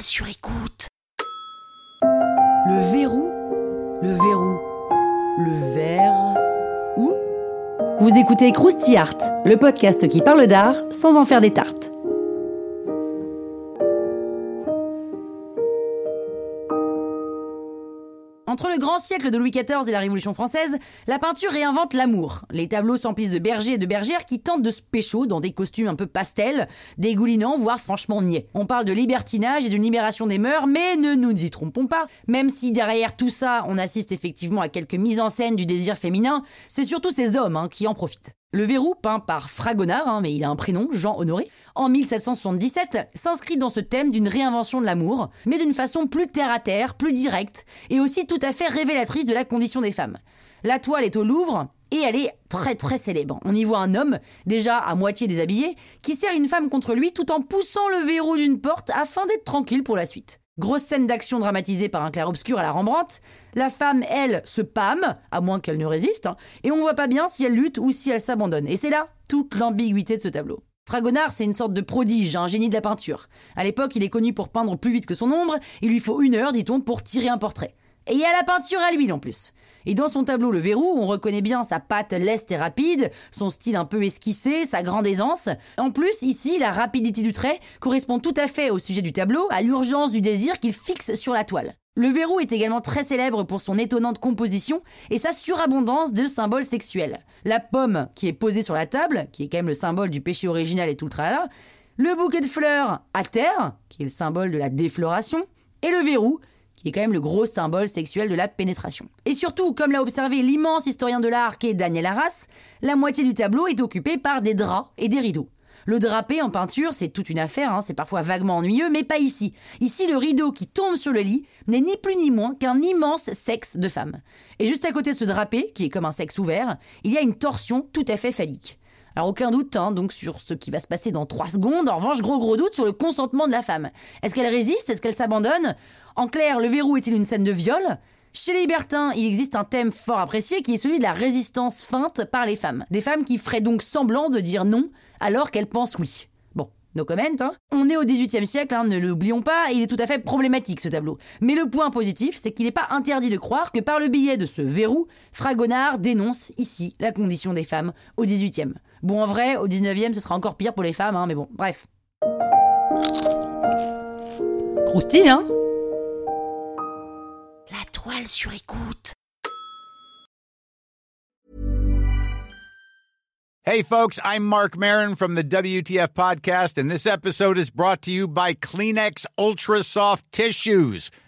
Sur écoute. Le verrou, le verrou, le verre. Où Vous écoutez Krusty Art, le podcast qui parle d'art sans en faire des tartes. Entre le grand siècle de Louis XIV et la Révolution française, la peinture réinvente l'amour. Les tableaux s'emplissent de bergers et de bergères qui tentent de se pécho dans des costumes un peu pastels, dégoulinants, voire franchement niais. On parle de libertinage et d'une libération des mœurs, mais ne nous y trompons pas. Même si derrière tout ça, on assiste effectivement à quelques mises en scène du désir féminin, c'est surtout ces hommes hein, qui en profitent. Le verrou, peint par Fragonard, hein, mais il a un prénom, Jean Honoré, en 1777, s'inscrit dans ce thème d'une réinvention de l'amour, mais d'une façon plus terre-à-terre, plus directe, et aussi tout à fait révélatrice de la condition des femmes. La toile est au Louvre, et elle est très très célèbre. On y voit un homme, déjà à moitié déshabillé, qui serre une femme contre lui tout en poussant le verrou d'une porte afin d'être tranquille pour la suite. Grosse scène d'action dramatisée par un clair-obscur à la Rembrandt. La femme, elle, se pâme, à moins qu'elle ne résiste, hein, et on voit pas bien si elle lutte ou si elle s'abandonne. Et c'est là toute l'ambiguïté de ce tableau. Fragonard, c'est une sorte de prodige, un génie de la peinture. À l'époque, il est connu pour peindre plus vite que son ombre, il lui faut une heure, dit-on, pour tirer un portrait. Et il a la peinture à l'huile en plus. Et dans son tableau Le Verrou, on reconnaît bien sa patte leste et rapide, son style un peu esquissé, sa grande aisance. En plus, ici, la rapidité du trait correspond tout à fait au sujet du tableau, à l'urgence du désir qu'il fixe sur la toile. Le verrou est également très célèbre pour son étonnante composition et sa surabondance de symboles sexuels. La pomme qui est posée sur la table, qui est quand même le symbole du péché original et tout le tralala, le bouquet de fleurs à terre, qui est le symbole de la défloration, et le verrou, qui est quand même le gros symbole sexuel de la pénétration. Et surtout, comme l'a observé l'immense historien de l'art qu'est Daniel Arras, la moitié du tableau est occupée par des draps et des rideaux. Le drapé en peinture, c'est toute une affaire, hein, c'est parfois vaguement ennuyeux, mais pas ici. Ici, le rideau qui tombe sur le lit n'est ni plus ni moins qu'un immense sexe de femme. Et juste à côté de ce drapé, qui est comme un sexe ouvert, il y a une torsion tout à fait phallique. Alors aucun doute hein, donc sur ce qui va se passer dans 3 secondes. En revanche, gros gros doute sur le consentement de la femme. Est-ce qu'elle résiste? Est-ce qu'elle s'abandonne? En clair, le verrou est-il une scène de viol? Chez les libertins, il existe un thème fort apprécié qui est celui de la résistance feinte par les femmes. Des femmes qui feraient donc semblant de dire non alors qu'elles pensent oui. Bon, no comment, hein. On est au XVIIIe siècle, hein, ne l'oublions pas, il est tout à fait problématique ce tableau. Mais le point positif, c'est qu'il n'est pas interdit de croire que par le biais de ce verrou, Fragonard dénonce ici la condition des femmes au XVIIIe. Bon, en vrai, au 19e, ce sera encore pire pour les femmes, hein, mais bon, bref. Croustille, hein? La toile sur écoute. Hey, folks, I'm Mark Marin from the WTF Podcast, and this episode is brought to you by Kleenex Ultra Soft Tissues,